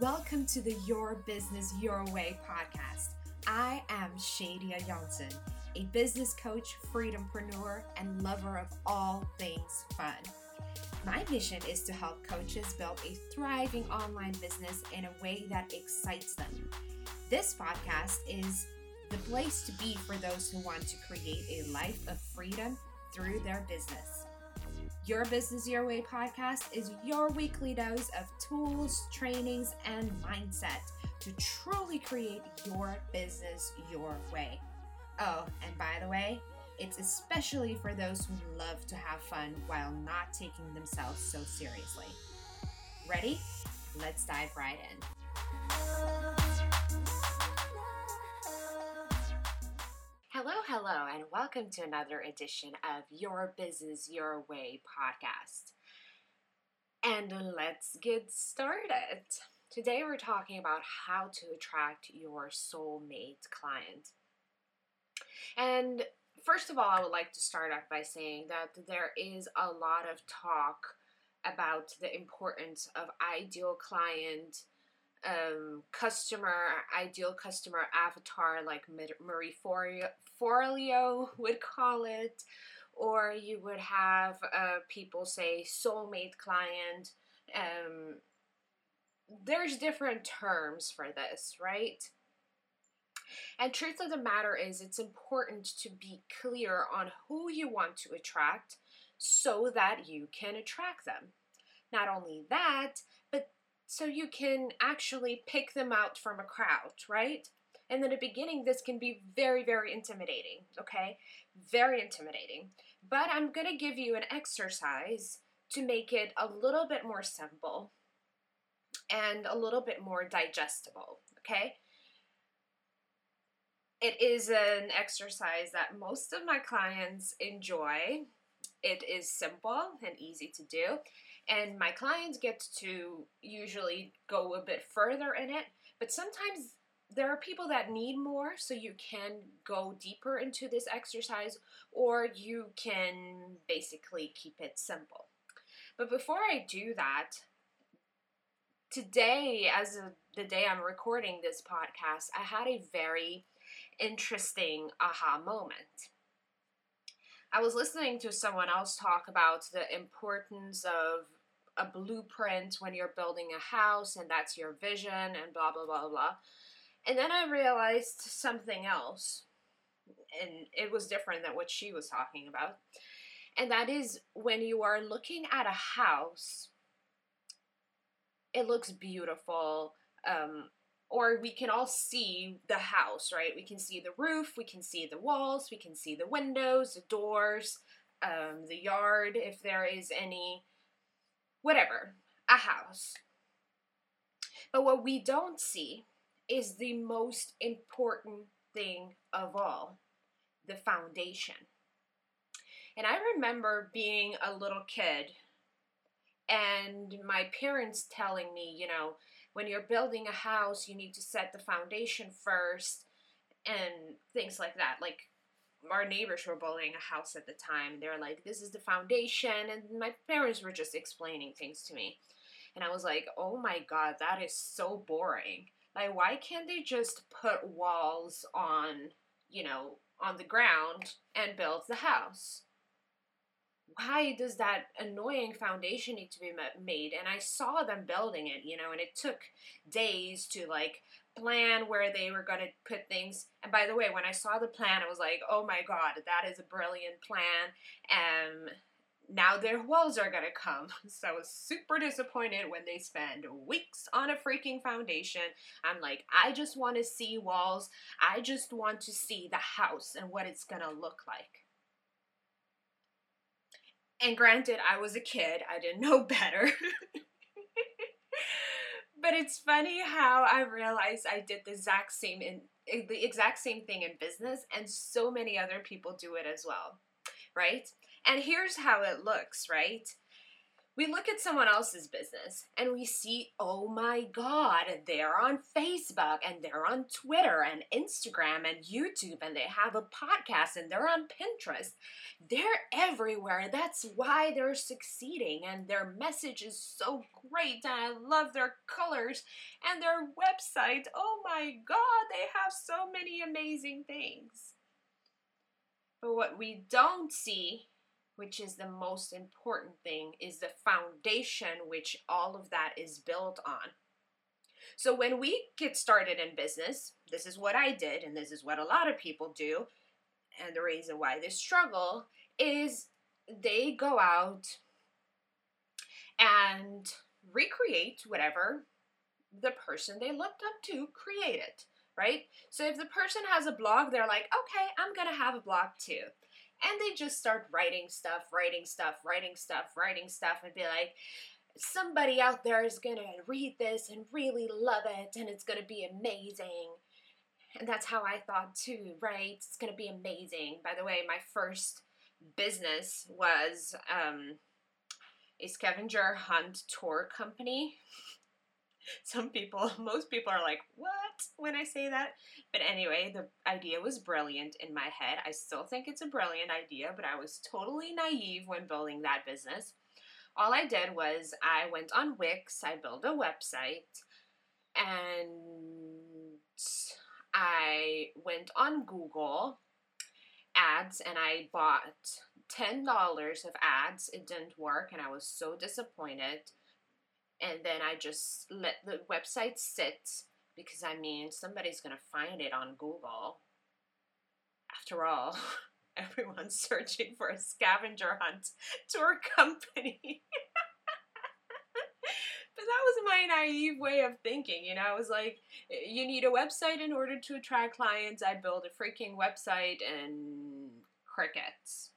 Welcome to the Your Business Your Way podcast. I am Shadia Johnson, a business coach, freedompreneur, and lover of all things fun. My mission is to help coaches build a thriving online business in a way that excites them. This podcast is the place to be for those who want to create a life of freedom through their business. Your Business Your Way podcast is your weekly dose of tools, trainings, and mindset to truly create your business your way. Oh, and by the way, it's especially for those who love to have fun while not taking themselves so seriously. Ready? Let's dive right in. Hello, and welcome to another edition of Your Business Your Way podcast. And let's get started. Today, we're talking about how to attract your soulmate client. And first of all, I would like to start off by saying that there is a lot of talk about the importance of ideal client um, customer ideal customer avatar like Marie Forleo would call it, or you would have uh, people say soulmate client. Um, there's different terms for this, right? And truth of the matter is, it's important to be clear on who you want to attract so that you can attract them. Not only that, but so you can actually pick them out from a crowd, right? And in the beginning, this can be very, very intimidating, okay? Very intimidating. But I'm to give you an exercise to make it a little bit more simple and a little bit more digestible, okay? It is an exercise that most of my clients enjoy. It is simple and easy to do, and my clients get to usually go a bit further in it, but sometimes there are people that need more, so you can go deeper into this exercise, or you can basically keep it simple. But before I do that, today, as a, the day I'm recording this podcast, I had a very interesting aha moment. I was listening to someone else talk about the importance of a blueprint when you're building a house and that's your vision and blah blah blah blah. And then I realized something else, and it was different than what she was talking about. And that is when you are looking at a house, it looks beautiful. Um, or we can all see the house, right? We can see the roof, we can see the walls, we can see the windows, the doors, um, the yard, if there is any, whatever, a house. But what we don't see is the most important thing of all the foundation. And I remember being a little kid and my parents telling me, you know, when you're building a house, you need to set the foundation first and things like that. Like our neighbors were building a house at the time. They're like, this is the foundation. And my parents were just explaining things to me. And I was like, oh my God, that is so boring. Like, why can't they just put walls on, you know, on the ground and build the house? Why does that annoying foundation need to be made? And I saw them building it, you know, and it took days to like plan where they were going to put things. And by the way, when I saw the plan, I was like, oh my God, that is a brilliant plan. And now their walls are gonna come. So I was super disappointed when they spend weeks on a freaking foundation. I'm like, I just want to see walls. I just want to see the house and what it's gonna look like. And granted, I was a kid, I didn't know better. but it's funny how I realized I did the exact same in eh, the exact same thing in business and so many other people do it as well. Right? And here's how it looks, right? we look at someone else's business and we see, oh my God, they're on Facebook and they're on Twitter and Instagram and YouTube and they have a podcast and they're on Pinterest. They're everywhere. That's why they're succeeding and their message is so great. And I love their colors and their website. Oh my God, they have so many amazing things. But what we don't see which is the most important thing, is the foundation which all of that is built on. So when we get started in business, this is what I did, and this is what a lot of people do, and the reason why they struggle is they go out and recreate whatever the person they looked up to created, right? So if the person has a blog, they're like, okay, I'm gonna have a blog too and they just start writing stuff, writing stuff, writing stuff, writing stuff, and be like, somebody out there is gonna read this and really love it, and it's gonna be amazing. And that's how I thought too, right? It's gonna be amazing. By the way, my first business was um, a scavenger hunt tour company. Some people, most people are like, what when I say that? But anyway, the idea was brilliant in my head. I still think it's a brilliant idea, but I was totally naive when building that business. All I did was I went on Wix, I built a website, and I went on Google ads and I bought $10 of ads. It didn't work and I was so disappointed and then I just let the website sit because I mean, somebody's to find it on Google. After all, everyone's searching for a scavenger hunt tour company. but that was my naive way of thinking. You know, I was like, you need a website in order to attract clients. I build a freaking website and crickets.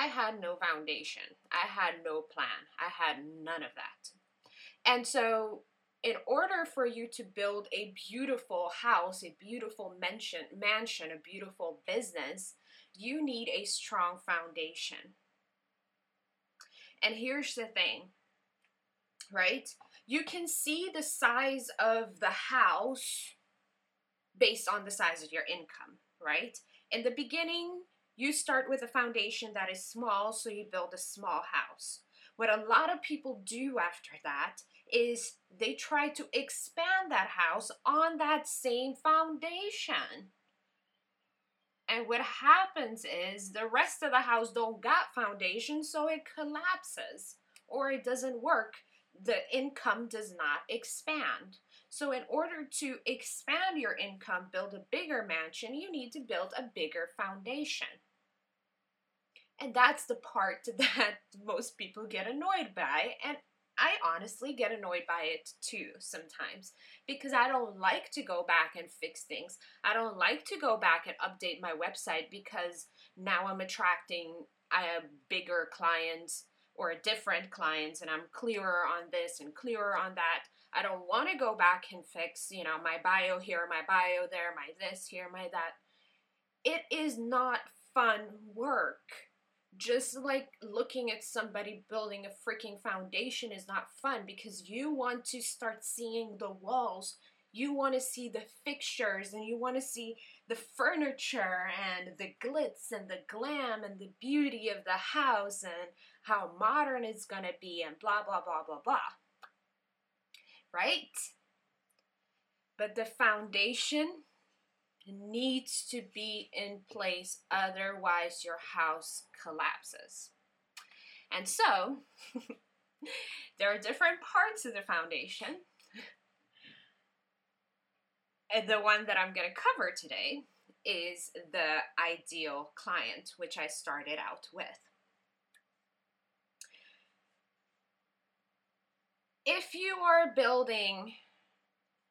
I had no foundation. I had no plan. I had none of that. And so, in order for you to build a beautiful house, a beautiful mansion, mansion, a beautiful business, you need a strong foundation. And here's the thing, right? You can see the size of the house based on the size of your income, right? In the beginning, you start with a foundation that is small, so you build a small house. What a lot of people do after that is they try to expand that house on that same foundation. And what happens is the rest of the house don't got foundation, so it collapses or it doesn't work. The income does not expand. So, in order to expand your income, build a bigger mansion, you need to build a bigger foundation. And that's the part that most people get annoyed by. And I honestly get annoyed by it too sometimes because I don't like to go back and fix things. I don't like to go back and update my website because now I'm attracting a bigger clients or a different clients and I'm clearer on this and clearer on that. I don't want to go back and fix, you know, my bio here, my bio there, my this here, my that. It is not fun work just like looking at somebody building a freaking foundation is not fun because you want to start seeing the walls. You want to see the fixtures and you want to see the furniture and the glitz and the glam and the beauty of the house and how modern it's going to be and blah blah blah blah blah. Right? But the foundation needs to be in place, otherwise, your house collapses. And so, there are different parts of the foundation. And the one that I'm going to cover today is the ideal client, which I started out with. If you are building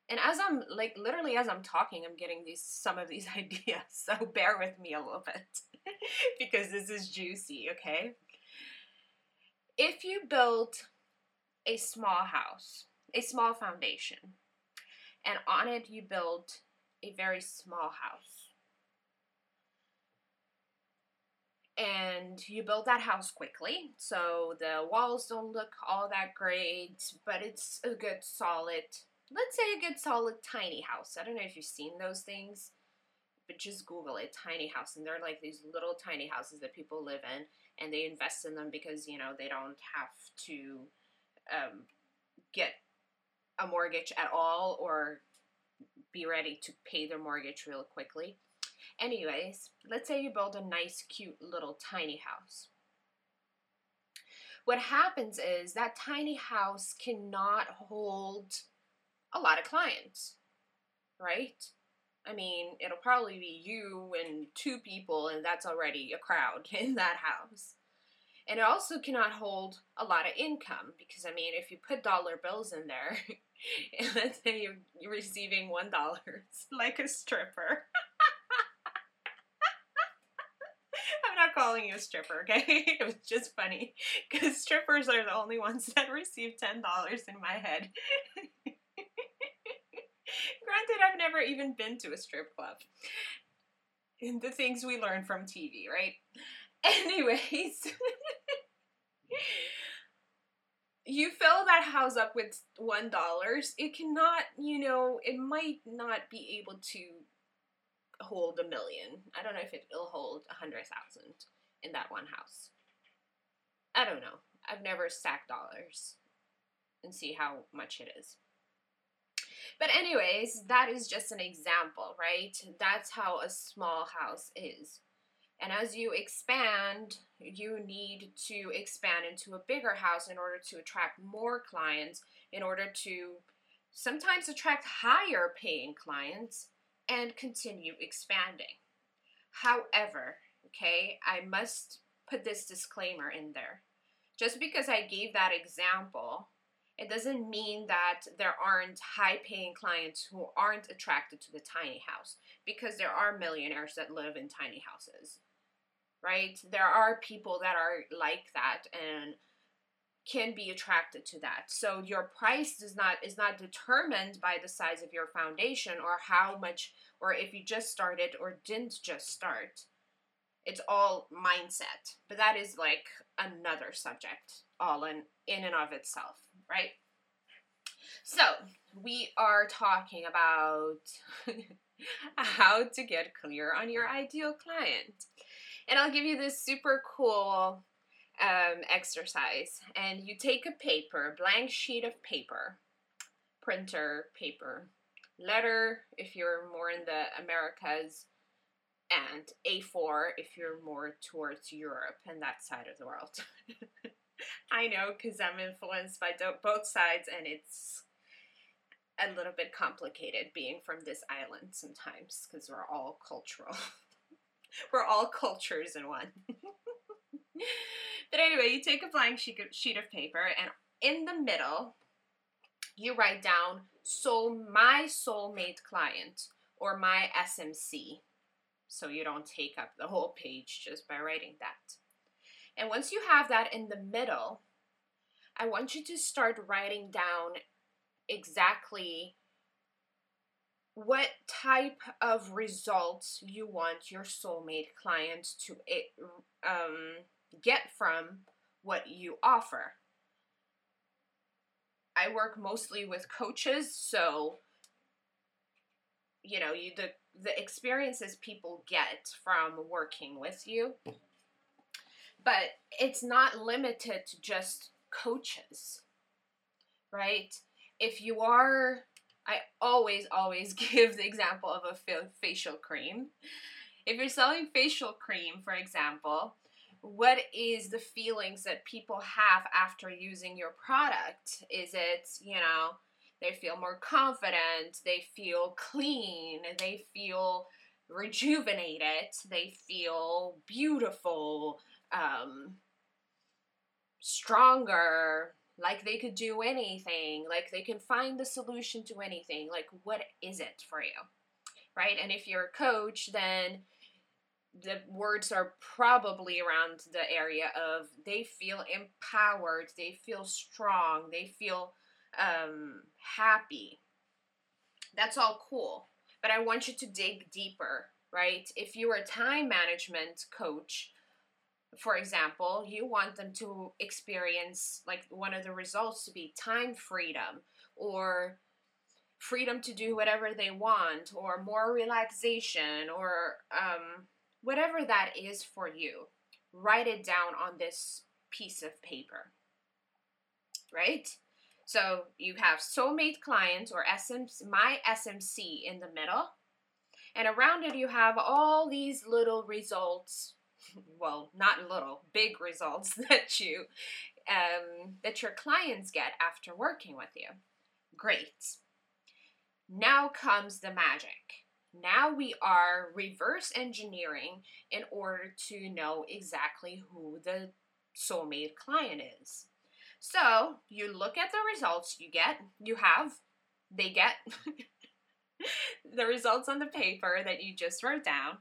and as I'm like literally as I'm talking, I'm getting these some of these ideas. So bear with me a little bit because this is juicy, okay? If you build a small house, a small foundation, and on it you build a very small house. and you build that house quickly so the walls don't look all that great but it's a good solid let's say a good solid tiny house i don't know if you've seen those things but just google it tiny house and they're like these little tiny houses that people live in and they invest in them because you know they don't have to um, get a mortgage at all or be ready to pay their mortgage real quickly Anyways, let's say you build a nice, cute little tiny house. What happens is that tiny house cannot hold a lot of clients, right? I mean, it'll probably be you and two people, and that's already a crowd in that house. And it also cannot hold a lot of income because, I mean, if you put dollar bills in there, let's say you're, you're receiving $1, like a stripper. I'm not calling you a stripper, okay? it was just funny because strippers are the only ones that receive $10 in my head. Granted, I've never even been to a strip club. And the things we learn from TV, right? Anyways, you fill that house up with $1. It cannot, you know, it might not be able to hold a million. I don't know if it'll hold a hundred thousand in that one house. I don't know. I've never stacked dollars and see how much it is. But anyways, that is just an example, right? That's how a small house is. And as you expand, you need to expand into a bigger house in order to attract more clients, in order to sometimes attract higher paying clients, and continue expanding. However, okay, I must put this disclaimer in there. Just because I gave that example, it doesn't mean that there aren't high paying clients who aren't attracted to the tiny house because there are millionaires that live in tiny houses, right? There are people that are like that and can be attracted to that. So your price does not is not determined by the size of your foundation or how much or if you just started or didn't just start. It's all mindset. But that is like another subject all in in and of itself, right? So, we are talking about how to get clear on your ideal client. And I'll give you this super cool um, exercise, and you take a paper, a blank sheet of paper, printer paper, letter if you're more in the Americas, and A4 if you're more towards Europe and that side of the world. I know because I'm influenced by both sides, and it's a little bit complicated being from this island sometimes because we're all cultural. we're all cultures in one. but anyway, you take a blank sheet of, paper, and in the middle, you write down so my soulmate client or my SMC. So you don't take up the whole page just by writing that. And once you have that in the middle, I want you to start writing down exactly what type of results you want your soulmate client to um, get from what you offer. I work mostly with coaches, so you know, you the the experiences people get from working with you. But it's not limited to just coaches. Right? If you are I always always give the example of a facial cream. If you're selling facial cream, for example, what is the feelings that people have after using your product? Is it, you know, they feel more confident, they feel clean, they feel rejuvenated, they feel beautiful, um, stronger, like they could do anything, like they can find the solution to anything. Like, what is it for you? Right? And if you're a coach, then the words are probably around the area of they feel empowered, they feel strong, they feel um, happy. That's all cool. But I want you to dig deeper, right? If you're a time management coach, for example, you want them to experience like one of the results to be time freedom or freedom to do whatever they want or more relaxation or um, whatever that is for you. Write it down on this piece of paper. Right? So you have soulmate clients or SM, my SMC in the middle. And around it, you have all these little results well, not little, big results that you um, that your clients get after working with you. Great. Now comes the magic. Now we are reverse engineering in order to know exactly who the soulmate client is. So you look at the results you get, you have, they get the results on the paper that you just wrote down,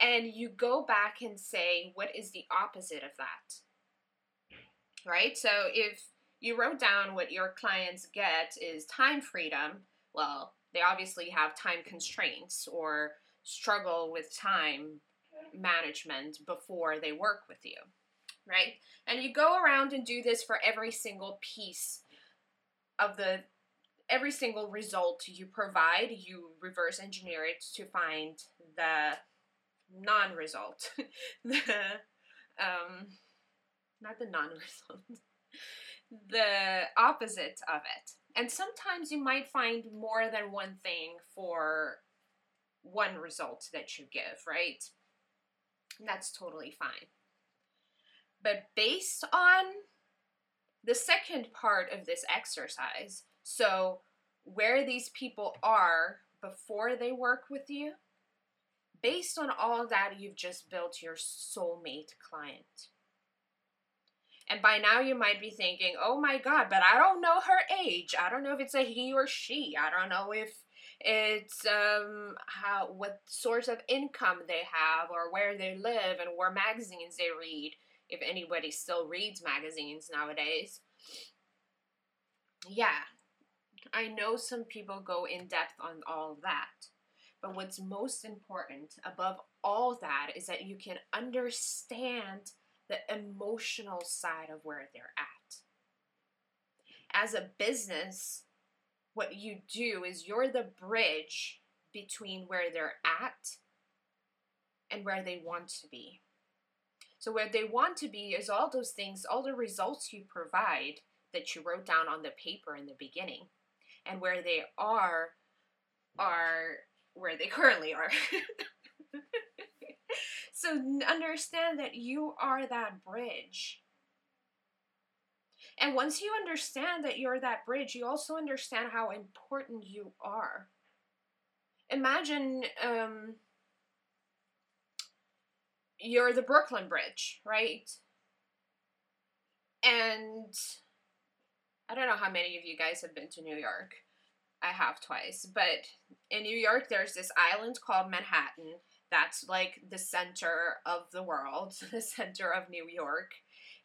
and you go back and say, what is the opposite of that? Right? So if you wrote down what your clients get is time freedom, well, they obviously have time constraints or struggle with time management before they work with you, right? And you go around and do this for every single piece of the every single result you provide, you reverse engineer it to find the non-result. the um not the non-result. the opposite of it. And sometimes you might find more than one thing for one result that you give, right? That's totally fine. But based on the second part of this exercise, so where these people are before they work with you based on all that, you've just built your soulmate client. And by now you might be thinking, oh my God, but I don't know her age. I don't know if it's a he or she. I don't know if it's um how what source of income they have or where they live and what magazines they read if anybody still reads magazines nowadays yeah i know some people go in depth on all of that but what's most important above all that is that you can understand the emotional side of where they're at. As a business, what you do is you're the bridge between where they're at and where they want to be. So, where they want to be is all those things, all the results you provide that you wrote down on the paper in the beginning. And where they are, are where they currently are. so understand that you are that bridge. And once you understand that you're that bridge, you also understand how important you are. Imagine um, you're the Brooklyn Bridge, right? And I don't know how many of you guys have been to New York. I have twice, but in New York, there's this island called Manhattan. That's like the center of the world, the center of New York.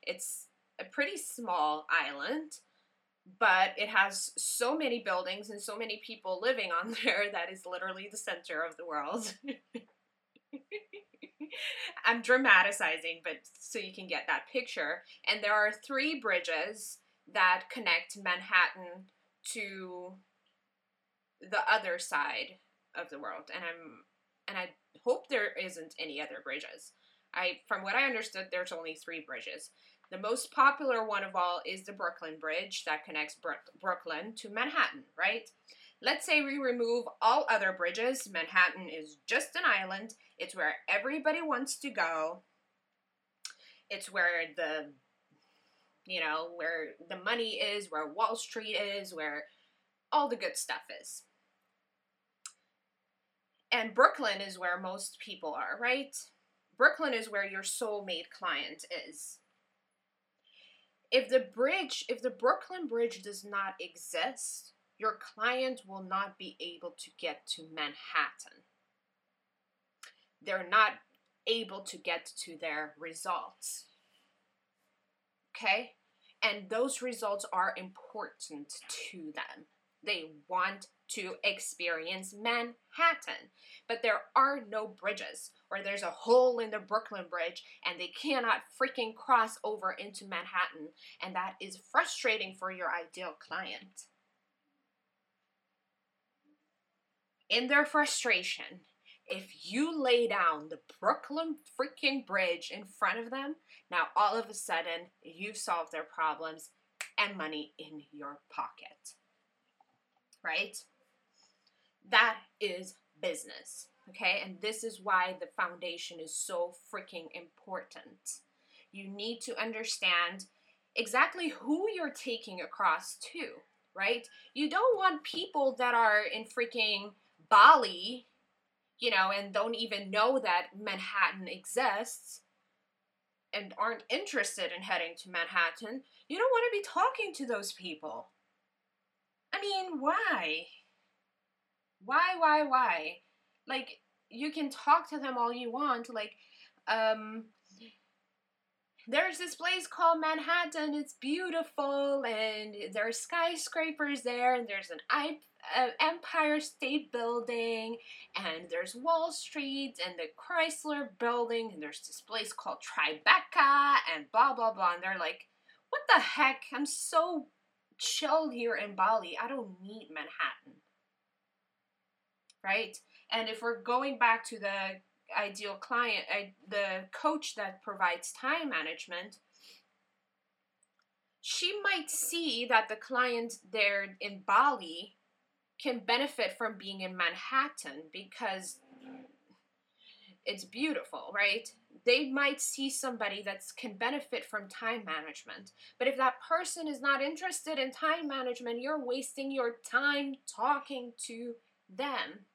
It's a pretty small island, but it has so many buildings and so many people living on there that is literally the center of the world. I'm dramatizing, but so you can get that picture. And there are three bridges that connect Manhattan to the other side of the world, and I'm and I hope there isn't any other bridges. I from what I understood, there's only three bridges. The most popular one of all is the Brooklyn Bridge that connects Brooklyn to Manhattan, right? Let's say we remove all other bridges. Manhattan is just an island. It's where everybody wants to go. It's where the you know, where the money is, where Wall Street is, where all the good stuff is. And Brooklyn is where most people are, right? Brooklyn is where your soulmate client is. If the bridge, if the Brooklyn Bridge does not exist, your client will not be able to get to Manhattan. They're not able to get to their results. Okay? And those results are important to them. They want to experience Manhattan. But there are no bridges, or there's a hole in the Brooklyn Bridge and they cannot freaking cross over into Manhattan, and that is frustrating for your ideal client. In their frustration, if you lay down the Brooklyn freaking Bridge in front of them, now all of a sudden you've solved their problems and money in your pocket. Right? That is business. Okay? And this is why the foundation is so freaking important. You need to understand exactly who you're taking across to, right? You don't want people that are in freaking Bali, you know, and don't even know that Manhattan exists and aren't interested in heading to Manhattan. You don't want to be talking to those people. I mean, why? Why, why, why? Like, you can talk to them all you want. Like, um, there's this place called Manhattan. It's beautiful, and there are skyscrapers there, and there's an uh, Empire State Building, and there's Wall Street, and the Chrysler Building, and there's this place called Tribeca, and blah blah blah. And they're like, what the heck? I'm so chilled here in Bali. I don't need Manhattan. Right? And if we're going back to the ideal client, I, the coach that provides time management, she might see that the client there in Bali can benefit from being in Manhattan because it's beautiful, right? They might see somebody that can benefit from time management. But if that person is not interested in time management, you're wasting your time talking to them.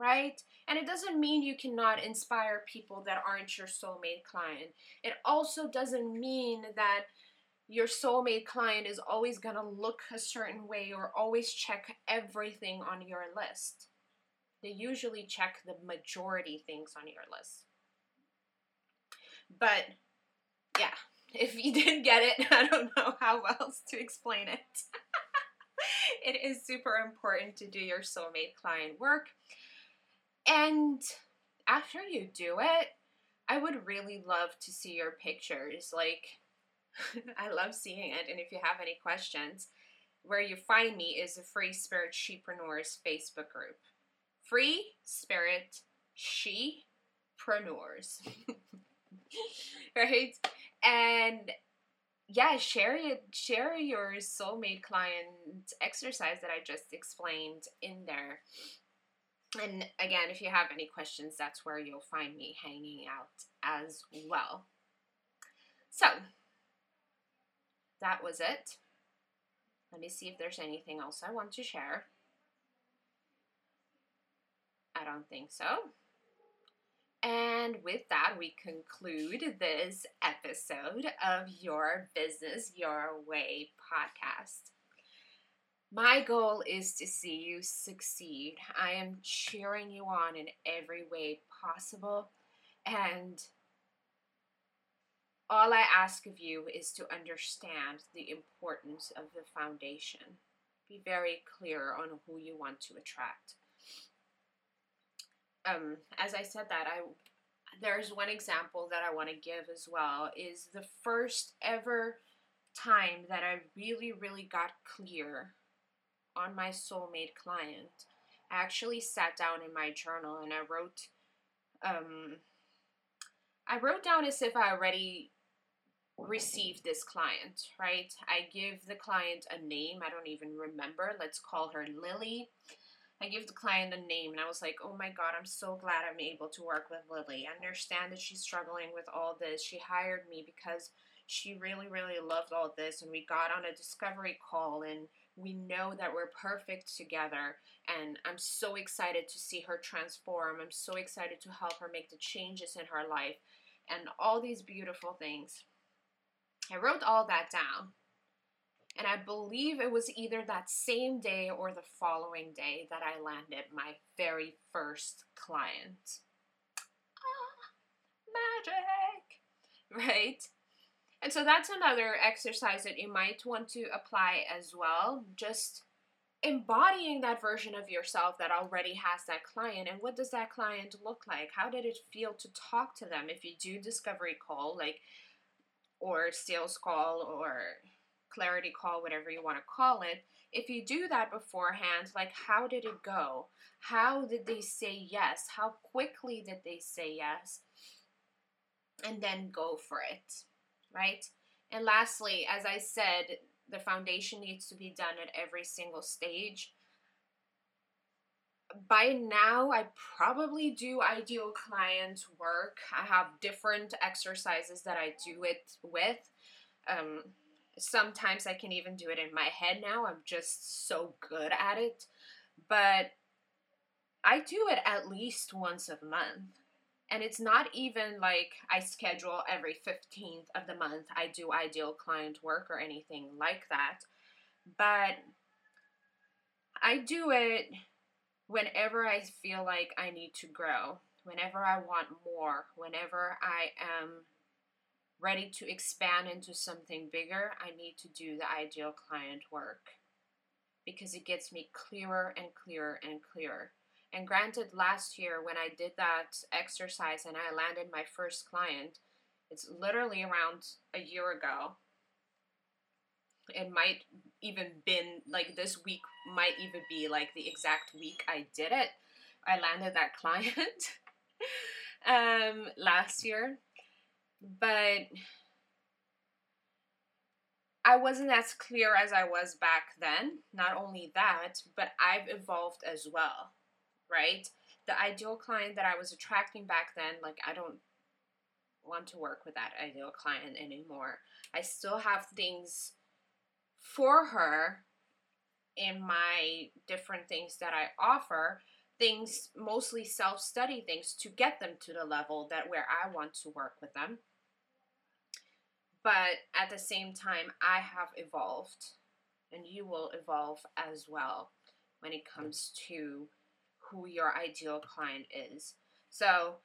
Right? And it doesn't mean you cannot inspire people that aren't your soulmate client. It also doesn't mean that your soulmate client is always going to look a certain way or always check everything on your list. They usually check the majority things on your list. But yeah, if you didn't get it, I don't know how else to explain it. it is super important to do your soulmate client work. And after you do it, I would really love to see your pictures. Like, I love seeing it. And if you have any questions, where you find me is the Free Spirit Shepreneurs Facebook group. Free Spirit Shepreneurs. right? And yeah, share it, share your soulmate client exercise that I just explained in there. And again, if you have any questions, that's where you'll find me hanging out as well. So, that was it. Let me see if there's anything else I want to share. I don't think so. And with that, we conclude this episode of Your Business Your Way podcast. My goal is to see you succeed. I am cheering you on in every way possible. And all I ask of you is to understand the importance of the foundation. Be very clear on who you want to attract. Um, as I said that, I there's one example that I want to give as well is the first ever time that I really, really got clear on my soulmate client. I actually sat down in my journal and I wrote um I wrote down as if I already received this client, right? I give the client a name. I don't even remember. Let's call her Lily. I give the client a name and I was like, oh my God, I'm so glad I'm able to work with Lily. I understand that she's struggling with all this. She hired me because she really, really loved all this. And we got on a discovery call and we know that we're perfect together. And I'm so excited to see her transform. I'm so excited to help her make the changes in her life and all these beautiful things. I wrote all that down. And I believe it was either that same day or the following day that I landed my very first client. Ah, magic! Right? And so that's another exercise that you might want to apply as well. Just embodying that version of yourself that already has that client and what does that client look like? How did it feel to talk to them? If you do discovery call like or sales call or clarity call whatever you want to call it if you do that beforehand like how did it go? How did they say yes? How quickly did they say yes? And then go for it right and lastly as i said the foundation needs to be done at every single stage. By now, I probably do ideal client work. I have different exercises that I do it with. Um, sometimes I can even do it in my head now. I'm just so good at it. But I do it at least once a month. And it's not even like I schedule every 15th of the month, I do ideal client work or anything like that. But I do it whenever I feel like I need to grow, whenever I want more, whenever I am ready to expand into something bigger, I need to do the ideal client work because it gets me clearer and clearer and clearer. And granted, last year when I did that exercise and I landed my first client, it's literally around a year ago. It might even been like this week might even be like the exact week I did it. I landed that client um last year. But I wasn't as clear as I was back then. Not only that, but I've evolved as well right? The ideal client that I was attracting back then, like, I don't want to work with that ideal client anymore. I still have things for her in my different things that I offer, things mostly self-study things to get them to the level that where I want to work with them. But at the same time, I have evolved and you will evolve as well when it comes to who your ideal client is. So,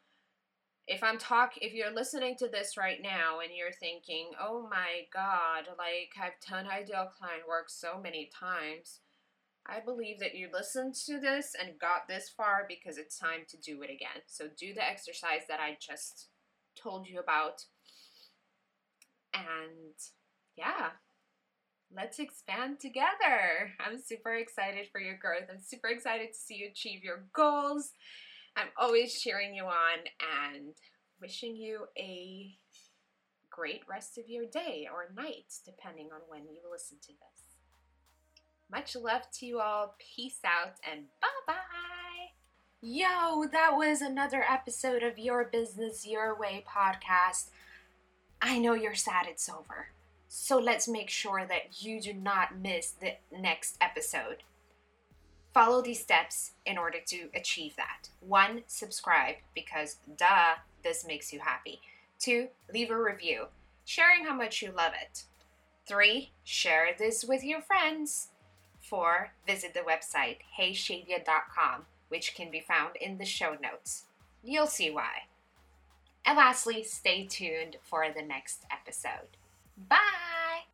if I'm talk if you're listening to this right now and you're thinking, "Oh my god, like I've done ideal client work so many times." I believe that you listened to this and got this far because it's time to do it again. So do the exercise that I just told you about. And yeah, let's expand together. I'm super excited for your growth. I'm super excited to see you achieve your goals. I'm always cheering you on and wishing you a great rest of your day or night, depending on when you listen to this. Much love to you all. Peace out and bye bye. Yo, that was another episode of Your Business Your Way podcast. I know you're sad it's over. So let's make sure that you do not miss the next episode. Follow these steps in order to achieve that. One, subscribe because duh, this makes you happy. Two, leave a review, sharing how much you love it. Three, share this with your friends. Four, visit the website heyshadia.com, which can be found in the show notes. You'll see why. And lastly, stay tuned for the next episode. Bye!